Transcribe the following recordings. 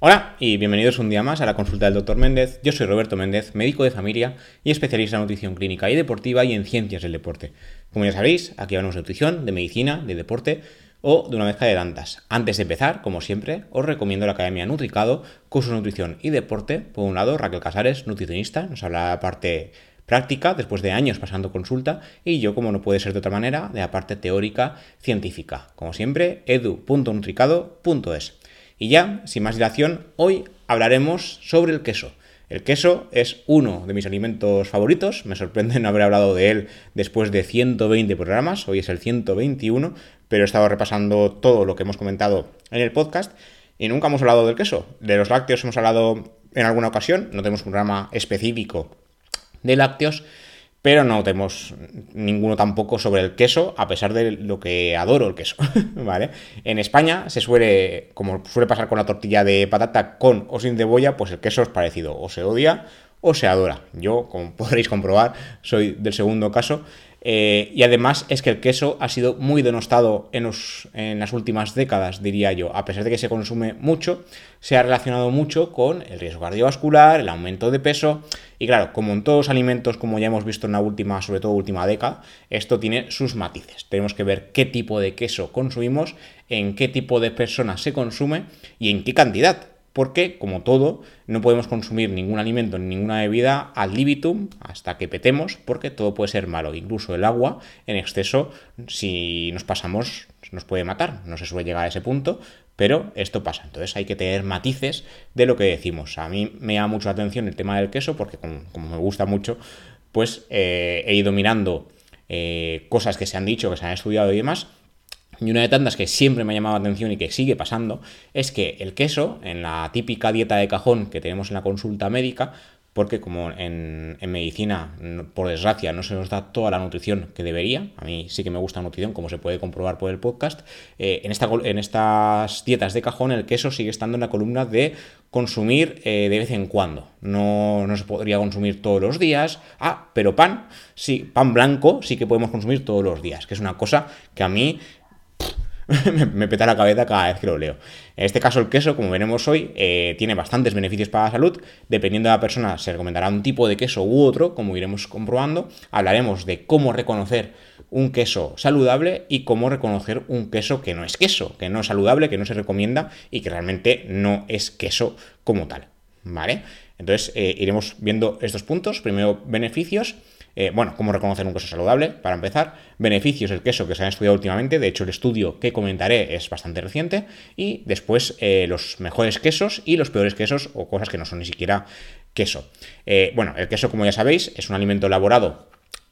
Hola y bienvenidos un día más a la consulta del Dr. Méndez. Yo soy Roberto Méndez, médico de familia y especialista en nutrición clínica y deportiva y en ciencias del deporte. Como ya sabéis, aquí hablamos de nutrición, de medicina, de deporte o de una mezcla de tantas. Antes de empezar, como siempre, os recomiendo la Academia Nutricado, curso de nutrición y deporte. Por un lado, Raquel Casares, nutricionista, nos habla de la parte práctica, después de años pasando consulta, y yo, como no puede ser de otra manera, de la parte teórica científica. Como siempre, edu.nutricado.es. Y ya, sin más dilación, hoy hablaremos sobre el queso. El queso es uno de mis alimentos favoritos, me sorprende no haber hablado de él después de 120 programas, hoy es el 121, pero he estado repasando todo lo que hemos comentado en el podcast y nunca hemos hablado del queso. De los lácteos hemos hablado en alguna ocasión, no tenemos un programa específico de lácteos, pero no tenemos ninguno tampoco sobre el queso, a pesar de lo que adoro el queso, ¿vale? En España se suele, como suele pasar con la tortilla de patata con o sin cebolla, pues el queso es parecido, o se odia o se adora. Yo, como podréis comprobar, soy del segundo caso eh, y además es que el queso ha sido muy denostado en, en, las últimas décadas, diría yo. A pesar de que se consume mucho, se ha relacionado mucho con el riesgo cardiovascular, el aumento de peso. Y claro, como en todos los alimentos, como ya hemos visto en la última, sobre todo última década, esto tiene sus matices. Tenemos que ver qué tipo de queso consumimos, en qué tipo de personas se consume y en qué cantidad porque, como todo, no podemos consumir ningún alimento ni ninguna bebida al libitum hasta que petemos, porque todo puede ser malo. Incluso el agua en exceso, si nos pasamos, nos puede matar. No se suele llegar a ese punto, pero esto pasa. Entonces hay que tener matices de lo que decimos. A mí me llama mucho la atención el tema del queso, porque como, me gusta mucho, pues eh, he ido mirando eh, cosas que se han dicho, que se han estudiado y demás y una de tantas que siempre me ha llamado la atención y que sigue pasando es que el queso, en la típica dieta de cajón que tenemos en la consulta médica, porque como en, medicina, por desgracia, no se nos da toda la nutrición que debería, a mí sí que me gusta la nutrición, como se puede comprobar por el podcast, eh, en, esta, en, estas dietas de cajón el queso sigue estando en la columna de consumir eh, de vez en cuando. No, no se podría consumir todos los días. Ah, pero pan, sí, pan blanco sí que podemos consumir todos los días, que es una cosa que a mí me, peta la cabeza cada vez que lo leo. En este caso, el queso, como veremos hoy, eh, tiene bastantes beneficios para la salud. Dependiendo de la persona, se recomendará un tipo de queso u otro, como iremos comprobando. Hablaremos de cómo reconocer un queso saludable y cómo reconocer un queso que no es queso, que no es saludable, que no se recomienda y que realmente no es queso como tal. ¿Vale? Entonces, eh, iremos viendo estos puntos. Primero, beneficios eh, bueno, cómo reconocer un queso saludable, para empezar. Beneficios del queso que se han estudiado últimamente. De hecho, el estudio que comentaré es bastante reciente. Y después eh, los mejores quesos y los peores quesos o cosas que no son ni siquiera queso. Eh, bueno, el queso, como ya sabéis, es un alimento elaborado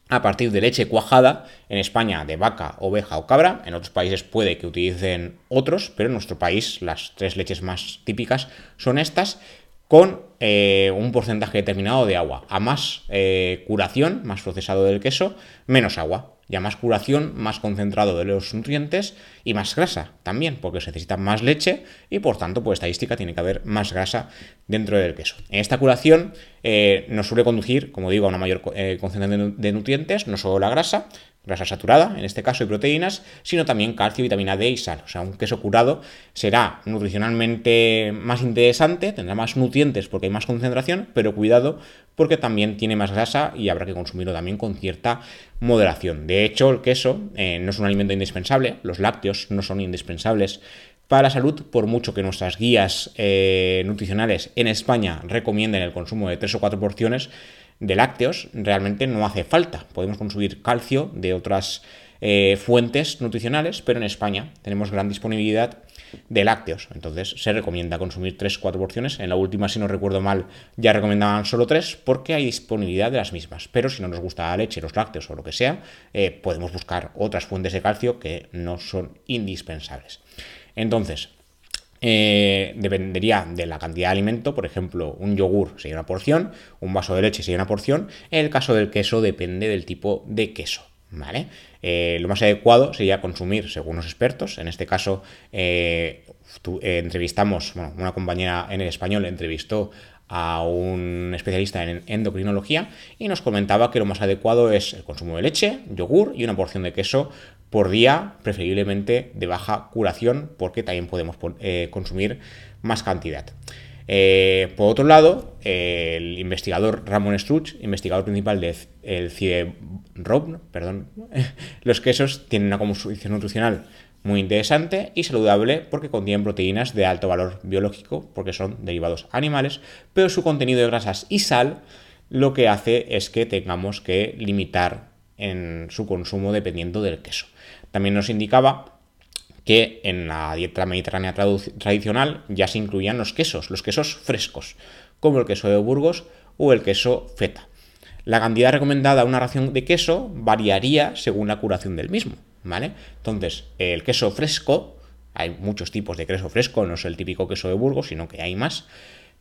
a partir de leche cuajada, en España de vaca, oveja o cabra, en otros países puede que utilicen otros, pero en nuestro país las tres leches más típicas son estas, con eh, un porcentaje determinado de agua. A más eh, curación, más procesado del queso, menos agua. Y a más curación, más concentrado de los nutrientes y más grasa también, porque se necesita más leche y por tanto, por estadística, tiene que haber más grasa dentro del queso. En esta curación eh, nos suele conducir, como digo, a una mayor concentración de nutrientes, no solo la grasa, grasa saturada, en este caso, y proteínas, sino también calcio, vitamina D y sal. O sea, un queso curado será nutricionalmente más interesante, tendrá más nutrientes porque hay más concentración, pero cuidado porque también tiene más grasa y habrá que consumirlo también con cierta moderación. De hecho, el queso eh, no es un alimento indispensable, los lácteos no son indispensables para la salud, por mucho que nuestras guías eh, nutricionales en España recomienden el consumo de 3 o 4 porciones, de lácteos realmente no hace falta. Podemos consumir calcio de otras eh, fuentes nutricionales, pero en España tenemos gran disponibilidad de lácteos. Entonces se recomienda consumir 3-4 porciones. En la última, si no recuerdo mal, ya recomendaban solo 3 porque hay disponibilidad de las mismas. Pero si no nos gusta la leche, los lácteos o lo que sea, eh, podemos buscar otras fuentes de calcio que no son indispensables. Entonces, eh, dependería de la cantidad de alimento, por ejemplo, un yogur sería una porción, un vaso de leche sería una porción, en el caso del queso depende del tipo de queso, ¿vale? Eh, lo más adecuado sería consumir, según los expertos, en este caso eh, entrevistamos, bueno, una compañera en el español entrevistó a un especialista en endocrinología y nos comentaba que lo más adecuado es el consumo de leche, yogur y una porción de queso por día, preferiblemente de baja curación, porque también podemos eh, consumir más cantidad. Eh, por otro lado, el investigador Ramón Struch, investigador principal del de Rob, perdón, los quesos tienen una composición nutricional muy interesante y saludable porque contienen proteínas de alto valor biológico, porque son derivados animales, pero su contenido de grasas y sal lo que hace es que tengamos que limitar en su consumo dependiendo del queso. También nos indicaba que en la dieta mediterránea tradicional ya se incluían los quesos, los quesos frescos, como el queso de Burgos o el queso feta. La cantidad recomendada a una ración de queso variaría según la curación del mismo, ¿vale? Entonces, el queso fresco, hay muchos tipos de queso fresco, no es el típico queso de Burgos, sino que hay más,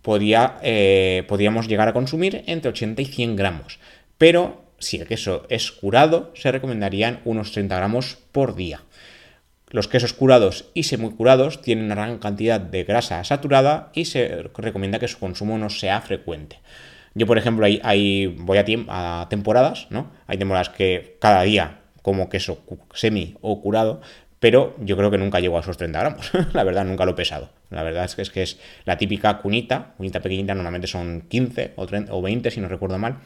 podría, eh, podríamos llegar a consumir entre 80 y 100 gramos. Pero si el queso es curado, se recomendarían unos 30 gramos por día. Los quesos curados y semicurados tienen una gran cantidad de grasa saturada y se recomienda que su consumo no sea frecuente. Yo, por ejemplo, hay, voy a, a, temporadas, ¿no? Hay temporadas que cada día como queso semi o curado, pero yo creo que nunca llego a esos 30 gramos. la verdad, nunca lo he pesado. La verdad es que es, que es la típica cunita, cunita pequeñita, normalmente son 15 o, 30, o 20, si no recuerdo mal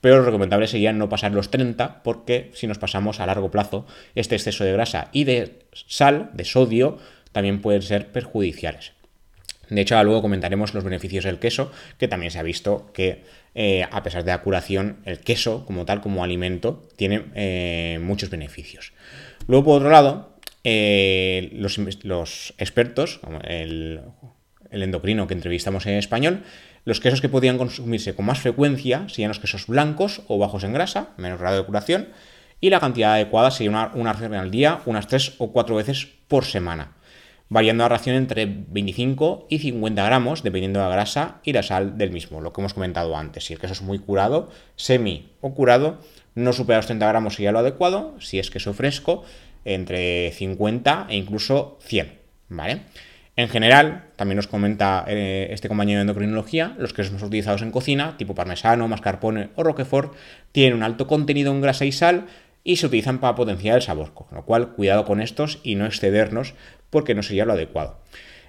pero lo recomendable sería no pasar los 30 porque si nos pasamos a largo plazo este exceso de grasa y de sal, de sodio, también pueden ser perjudiciales. De hecho, luego comentaremos los beneficios del queso, que también se ha visto que eh, a pesar de la curación, el queso como tal, como alimento, tiene eh, muchos beneficios. Luego, por otro lado, eh, los, expertos, el, el endocrino que entrevistamos en español, los quesos que podían consumirse con más frecuencia serían los quesos blancos o bajos en grasa, menos grado de curación, y la cantidad adecuada sería una, una ración al día, unas 3 o 4 veces por semana, variando la ración entre 25 y 50 gramos, dependiendo de la grasa y la sal del mismo, lo que hemos comentado antes. Si el queso es muy curado, semi o curado, no supera los 30 gramos sería lo adecuado, si es queso fresco, entre 50 e incluso 100, ¿vale? En general, también nos comenta eh, este compañero de endocrinología, los quesos más utilizados en cocina, tipo parmesano, mascarpone o roquefort, tienen un alto contenido en grasa y sal y se utilizan para potenciar el sabor, con lo cual cuidado con estos y no excedernos porque no sería lo adecuado.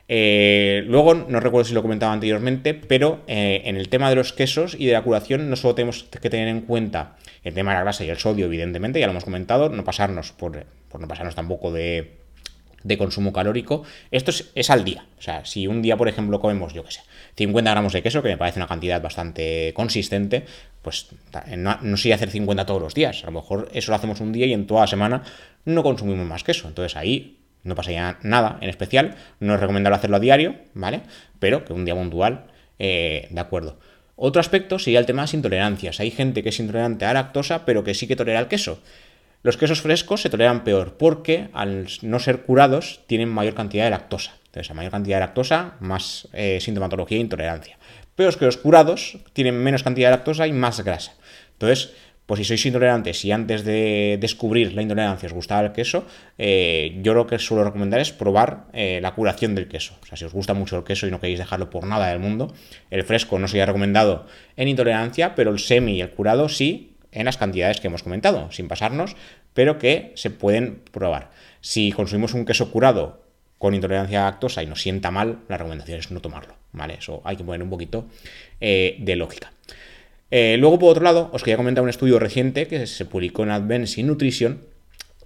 Eh, luego, no recuerdo si lo comentaba anteriormente, pero eh, en el tema de los quesos y de la curación no solo tenemos que tener en cuenta el tema de la grasa y el sodio, evidentemente, ya lo hemos comentado, no pasarnos por, por no pasarnos tampoco de de consumo calórico. Esto es, al día. O sea, si un día, por ejemplo, comemos, yo qué sé, 50 gramos de queso, que me parece una cantidad bastante consistente, pues no, no sé hacer 50 todos los días. A lo mejor eso lo hacemos un día y en toda la semana no consumimos más queso. Entonces ahí no pasaría nada en especial. No es recomendable hacerlo a diario, ¿vale? Pero que un día puntual, eh, de acuerdo. Otro aspecto sería el tema de las intolerancias. Hay gente que es intolerante a lactosa, pero que sí que tolera el queso. Los quesos frescos se toleran peor porque al no ser curados tienen mayor cantidad de lactosa. Entonces, a mayor cantidad de lactosa, más eh, sintomatología e intolerancia. Pero los quesos curados tienen menos cantidad de lactosa y más grasa. Entonces, pues si sois intolerantes y antes de descubrir la intolerancia os gustaba el queso, eh, yo lo que suelo recomendar es probar eh, la curación del queso. O sea, si os gusta mucho el queso y no queréis dejarlo por nada del mundo, el fresco no sería recomendado en intolerancia, pero el semi y el curado sí, en las cantidades que hemos comentado, sin pasarnos, pero que se pueden probar. Si consumimos un queso curado con intolerancia a lactosa y nos sienta mal, la recomendación es no tomarlo, ¿vale? Eso hay que poner un poquito eh, de lógica. Eh, luego, por otro lado, os quería comentar un estudio reciente que se publicó en Advanced Nutrition,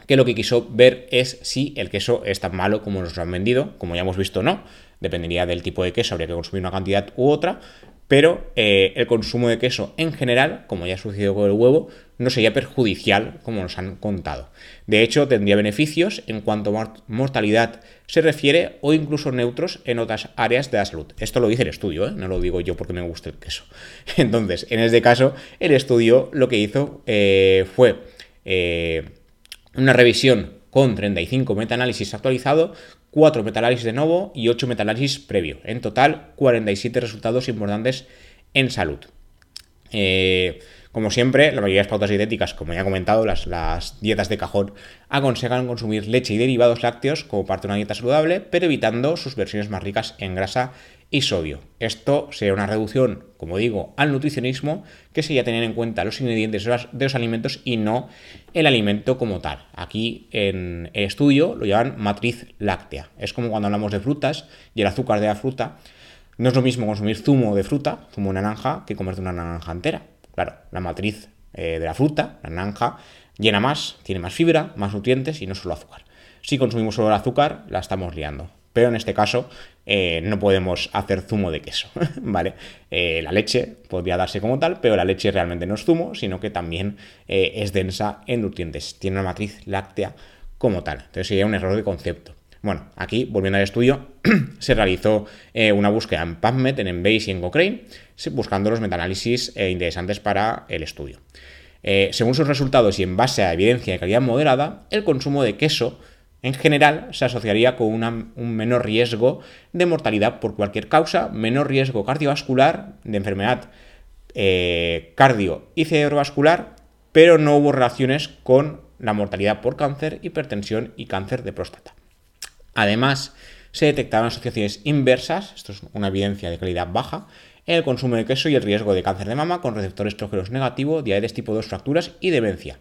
que lo que quiso ver es si el queso es tan malo como nos lo han vendido, como ya hemos visto no, dependería del tipo de queso, habría que consumir una cantidad u otra, pero eh, el consumo de queso en general, como ya ha sucedido con el huevo, no sería perjudicial como nos han contado. De hecho, tendría beneficios en cuanto a mortalidad se refiere o incluso neutros en otras áreas de la salud. Esto lo dice el estudio, ¿eh? no lo digo yo porque me gusta el queso. Entonces, en este caso, el estudio lo que hizo eh, fue una revisión con 35 metaanálisis actualizados 4 metalálisis de nuevo y 8 metalálisis previo. En total, 47 resultados importantes en salud. Eh, como siempre, la mayoría de las pautas dietéticas, como ya he comentado, las, las, dietas de cajón aconsejan consumir leche y derivados lácteos como parte de una dieta saludable, pero evitando sus versiones más ricas en grasa y sodio. Esto sería una reducción, como digo, al nutricionismo, que sería tener en cuenta los ingredientes de los alimentos y no el alimento como tal. Aquí en el estudio lo llaman matriz láctea. Es como cuando hablamos de frutas y el azúcar de la fruta. No es lo mismo consumir zumo de fruta, zumo de naranja, que comerte una naranja entera. Claro, la matriz eh, de la fruta, la naranja, llena más, tiene más fibra, más nutrientes y no solo azúcar. Si consumimos solo el azúcar, la estamos liando pero en este caso eh, no podemos hacer zumo de queso, ¿vale? Eh, la leche podría darse como tal, pero la leche realmente no es zumo, sino que también eh, es densa en nutrientes, tiene una matriz láctea como tal, entonces sería un error de concepto. Bueno, aquí, volviendo al estudio, se realizó una búsqueda en PubMed, en Embase y en Cochrane, buscando los metaanálisis interesantes para el estudio. según sus resultados y en base a evidencia de calidad moderada, el consumo de queso en general se asociaría con un menor riesgo de mortalidad por cualquier causa, menor riesgo cardiovascular, de enfermedad eh, cardio y cerebrovascular, pero no hubo relaciones con la mortalidad por cáncer, hipertensión y cáncer de próstata. Además, se detectaron asociaciones inversas, esto es una evidencia de calidad baja, en el consumo de queso y el riesgo de cáncer de mama con receptores estrógenos negativo, diabetes tipo 2 fracturas y demencia.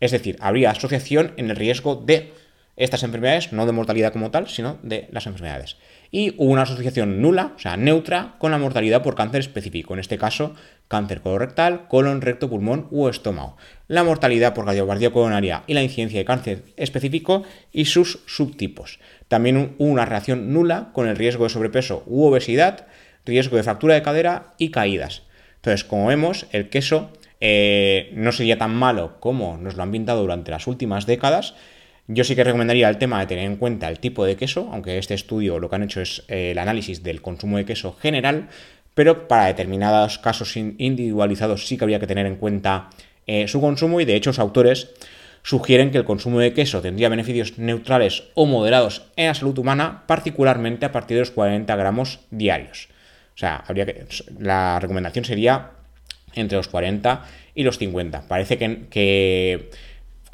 Es decir, habría asociación en el riesgo de estas enfermedades, no de mortalidad como tal, sino de las enfermedades. Y hubo una asociación nula, o sea, neutra, con la mortalidad por cáncer específico, en este caso, cáncer colorectal, colon, recto, pulmón u estómago. La mortalidad por cardiopatía coronaria y la incidencia de cáncer específico y sus subtipos. También hubo una relación nula con el riesgo de sobrepeso u obesidad, riesgo de fractura de cadera y caídas. Entonces, como vemos, el queso eh, no sería tan malo como nos lo han pintado durante las últimas décadas, yo sí que recomendaría el tema de tener en cuenta el tipo de queso, aunque este estudio lo que han hecho es eh, el análisis del consumo de queso general, pero para determinados casos individualizados sí que habría que tener en cuenta eh, su consumo y de hecho los autores sugieren que el consumo de queso tendría beneficios neutrales o moderados en la salud humana, particularmente a partir de los 40 gramos diarios. O sea, habría que, la recomendación sería entre los 40 y los 50. Parece que, que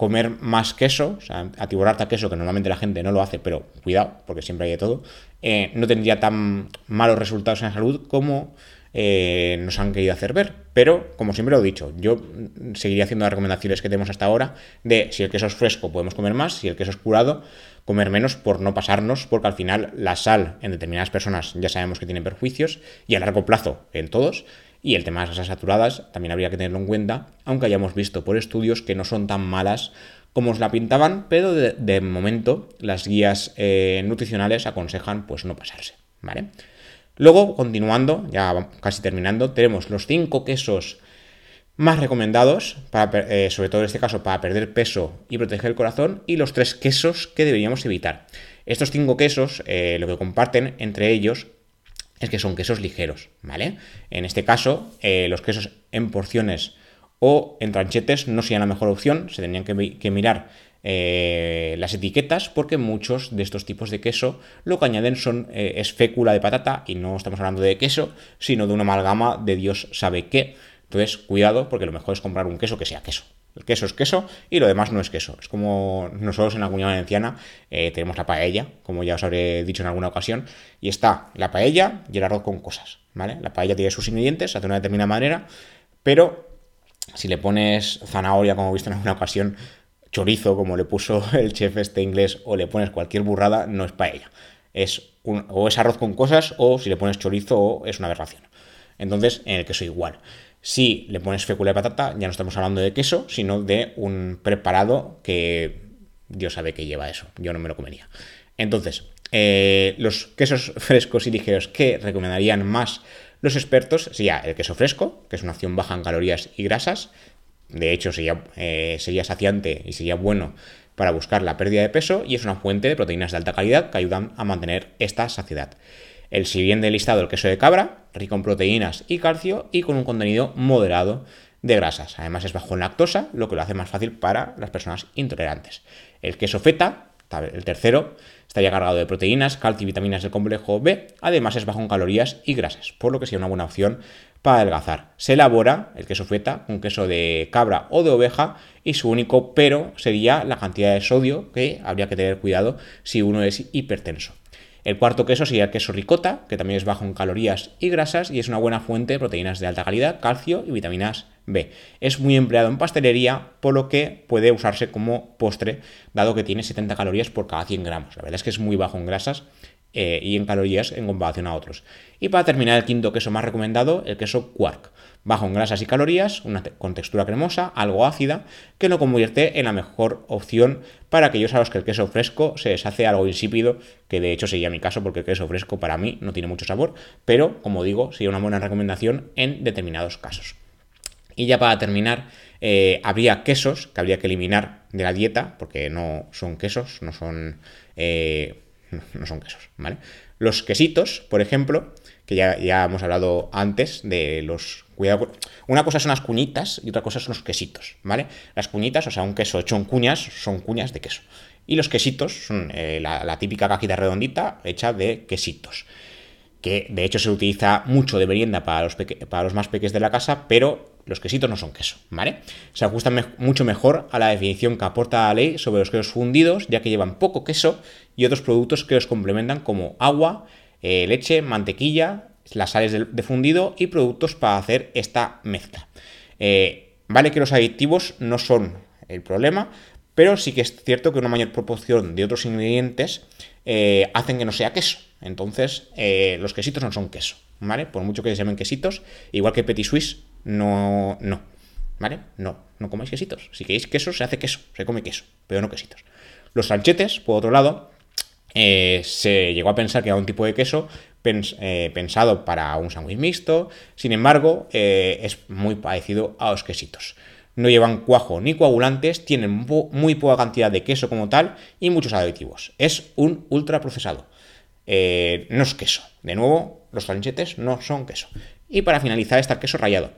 comer más queso, o sea, atiborrarte a queso, que normalmente la gente no lo hace, pero cuidado, porque siempre hay de todo, eh, no tendría tan malos resultados en la salud como eh, nos han querido hacer ver. Pero, como siempre lo he dicho, yo seguiría haciendo las recomendaciones que tenemos hasta ahora de si el queso es fresco podemos comer más, si el queso es curado, comer menos por no pasarnos, porque al final la sal en determinadas personas ya sabemos que tiene perjuicios y a largo plazo en todos. Y el tema de las grasas saturadas también habría que tenerlo en cuenta, aunque hayamos visto por estudios que no son tan malas como os la pintaban, pero de, momento las guías eh, nutricionales aconsejan pues no pasarse, ¿vale? Luego, continuando, ya casi terminando, tenemos los cinco quesos más recomendados, eh, sobre todo en este caso para perder peso y proteger el corazón, y los tres quesos que deberíamos evitar. Estos cinco quesos, eh, lo que comparten entre ellos es que son quesos ligeros, ¿vale? En este caso, eh, los quesos en porciones o en tranchetes no serían la mejor opción, se tendrían que, mirar eh, las etiquetas porque muchos de estos tipos de queso lo que añaden son eh, es fécula de patata y no estamos hablando de queso, sino de una amalgama de Dios sabe qué. Entonces, cuidado porque lo mejor es comprar un queso que sea queso. El queso es queso y lo demás no es queso. Es como nosotros en la comunidad valenciana eh, tenemos la paella, como ya os habré dicho en alguna ocasión, y está la paella y el arroz con cosas, ¿vale? La paella tiene sus ingredientes, hace de una determinada manera, pero si le pones zanahoria, como he visto en alguna ocasión, chorizo, como le puso el chef este inglés, o le pones cualquier burrada, no es paella. Es o es arroz con cosas, o si le pones chorizo, es una aberración. Entonces, en el queso igual. Si le pones fécula de patata, ya no estamos hablando de queso, sino de un preparado que Dios sabe que lleva eso. Yo no me lo comería. Entonces, eh, los quesos frescos y ligeros que recomendarían más los expertos sería el queso fresco, que es una opción baja en calorías y grasas. De hecho, eh, sería saciante y sería bueno para buscar la pérdida de peso y es una fuente de proteínas de alta calidad que ayudan a mantener esta saciedad. El siguiente listado, el queso de cabra, rico en proteínas y calcio y con un contenido moderado de grasas. Además es bajo en lactosa, lo que lo hace más fácil para las personas intolerantes. El queso feta, el tercero, estaría cargado de proteínas, calcio y vitaminas del complejo B, además es bajo en calorías y grasas, por lo que sería una buena opción para adelgazar. Se elabora el queso feta con queso de cabra o de oveja y su único pero sería la cantidad de sodio que habría que tener cuidado si uno es hipertenso. El cuarto queso sería el queso ricota, que también es bajo en calorías y grasas y es una buena fuente de proteínas de alta calidad, calcio y vitaminas B. Es muy empleado en pastelería, por lo que puede usarse como postre, dado que tiene 70 calorías por cada 100 gramos. La verdad es que es muy bajo en grasas eh, y en calorías en comparación a otros. Y para terminar, el quinto queso más recomendado, el queso quark. Bajo en grasas y calorías, una con textura cremosa, algo ácida, que lo convierte en la mejor opción para aquellos a los que el queso fresco se deshace algo insípido, que de hecho sería mi caso porque el queso fresco para mí no tiene mucho sabor, pero como digo, sería una buena recomendación en determinados casos. Y ya para terminar, eh, habría quesos que habría que eliminar de la dieta, porque no son quesos, no son... Eh, no son quesos, ¿vale? Los quesitos, por ejemplo, que ya, ya hemos hablado antes de los... Cuidado, una cosa son las cuñitas y otra cosa son los quesitos, ¿vale? Las cuñitas, o sea, un queso hecho en cuñas, son cuñas de queso. Y los quesitos son eh, la, típica cajita redondita hecha de quesitos que de hecho se utiliza mucho de merienda para los, para los más pequeños de la casa, pero los quesitos no son queso, ¿vale? Se ajustan mucho mejor a la definición que aporta la ley sobre los quesos fundidos, ya que llevan poco queso y otros productos que los complementan como agua, eh, leche, mantequilla, las sales de, fundido y productos para hacer esta mezcla. Eh, vale que los aditivos no son el problema, pero sí que es cierto que una mayor proporción de otros ingredientes eh, hacen que no sea queso. Entonces, los quesitos no son queso, ¿vale? Por mucho que se llamen quesitos, igual que Petit Suisse, no, no, ¿vale? No, no comáis quesitos. Si queréis queso, se hace queso, se come queso, pero no quesitos. Los sanchetes, por otro lado, eh, se llegó a pensar que era un tipo de queso eh, pensado para un sándwich mixto, sin embargo, eh, es muy parecido a los quesitos. No llevan cuajo ni coagulantes, tienen muy poca cantidad de queso como tal y muchos aditivos. Es un ultraprocesado. no es queso. De nuevo, los sanchetes no son queso. Y para finalizar está el queso rallado.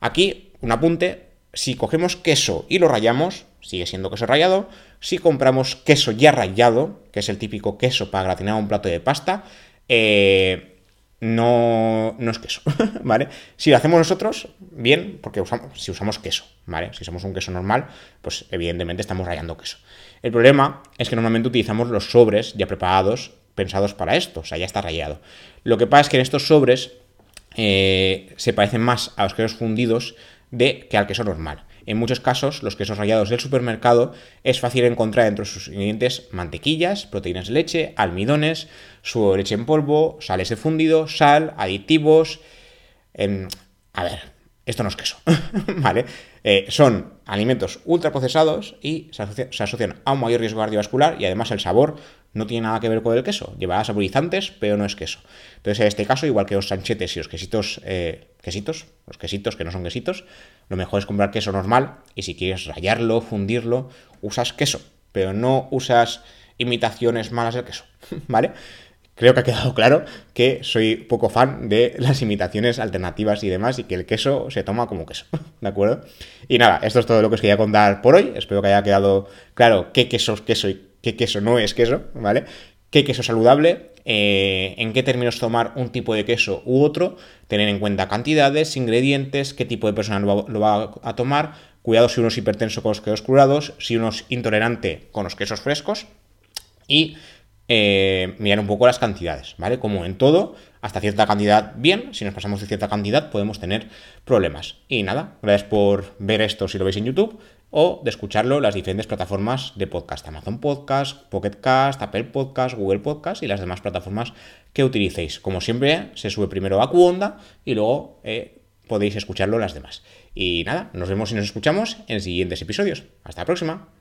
Aquí, un apunte, si cogemos queso y lo rayamos, sigue siendo queso rallado. Si compramos queso ya rallado, que es el típico queso para gratinar un plato de pasta, eh, no, no, es queso, ¿vale? Si lo hacemos nosotros, bien, porque usamos, si usamos queso, ¿vale? Si usamos un queso normal, pues evidentemente estamos rallando queso. El problema es que normalmente utilizamos los sobres ya preparados, pensados para esto, o sea, ya está rallado. Lo que pasa es que en estos sobres eh, se parecen más a los quesos fundidos de que al queso normal. En muchos casos, los quesos rallados del supermercado es fácil encontrar entre sus ingredientes mantequillas, proteínas de leche, almidones, su leche en polvo, sales de fundido, sal, aditivos. Em, a ver, esto no es queso, ¿vale? Eh, son alimentos ultraprocesados y se, asocian a un mayor riesgo cardiovascular y además el sabor no tiene nada que ver con el queso. Llevará saborizantes, pero no es queso. Entonces, en este caso, igual que los sanchetes y los quesitos, eh, quesitos, los quesitos que no son quesitos, lo mejor es comprar queso normal y si quieres rallarlo, fundirlo, usas queso, pero no usas imitaciones malas del queso, ¿vale? Creo que ha quedado claro que soy poco fan de las imitaciones alternativas y demás y que el queso se toma como queso, ¿de acuerdo? Y nada, esto es todo lo que os quería contar por hoy. Espero que haya quedado claro qué queso es queso y qué queso no es queso, ¿vale? Qué queso saludable, eh, en qué términos tomar un tipo de queso u otro, tener en cuenta cantidades, ingredientes, qué tipo de persona lo va, a tomar, cuidado si uno es hipertenso con los quesos curados, si uno es intolerante con los quesos frescos y eh, mirar un poco las cantidades, ¿vale? Como en todo, hasta cierta cantidad bien, si nos pasamos de cierta cantidad podemos tener problemas. Y nada, gracias por ver esto si lo veis en YouTube o de escucharlo en las diferentes plataformas de podcast, Amazon Podcast, Pocket Cast, Apple Podcast, Google Podcast y las demás plataformas que utilicéis. Como siempre, se sube primero a Qonda y luego eh, podéis escucharlo las demás. Y nada, nos vemos y nos escuchamos en siguientes episodios. Hasta la próxima.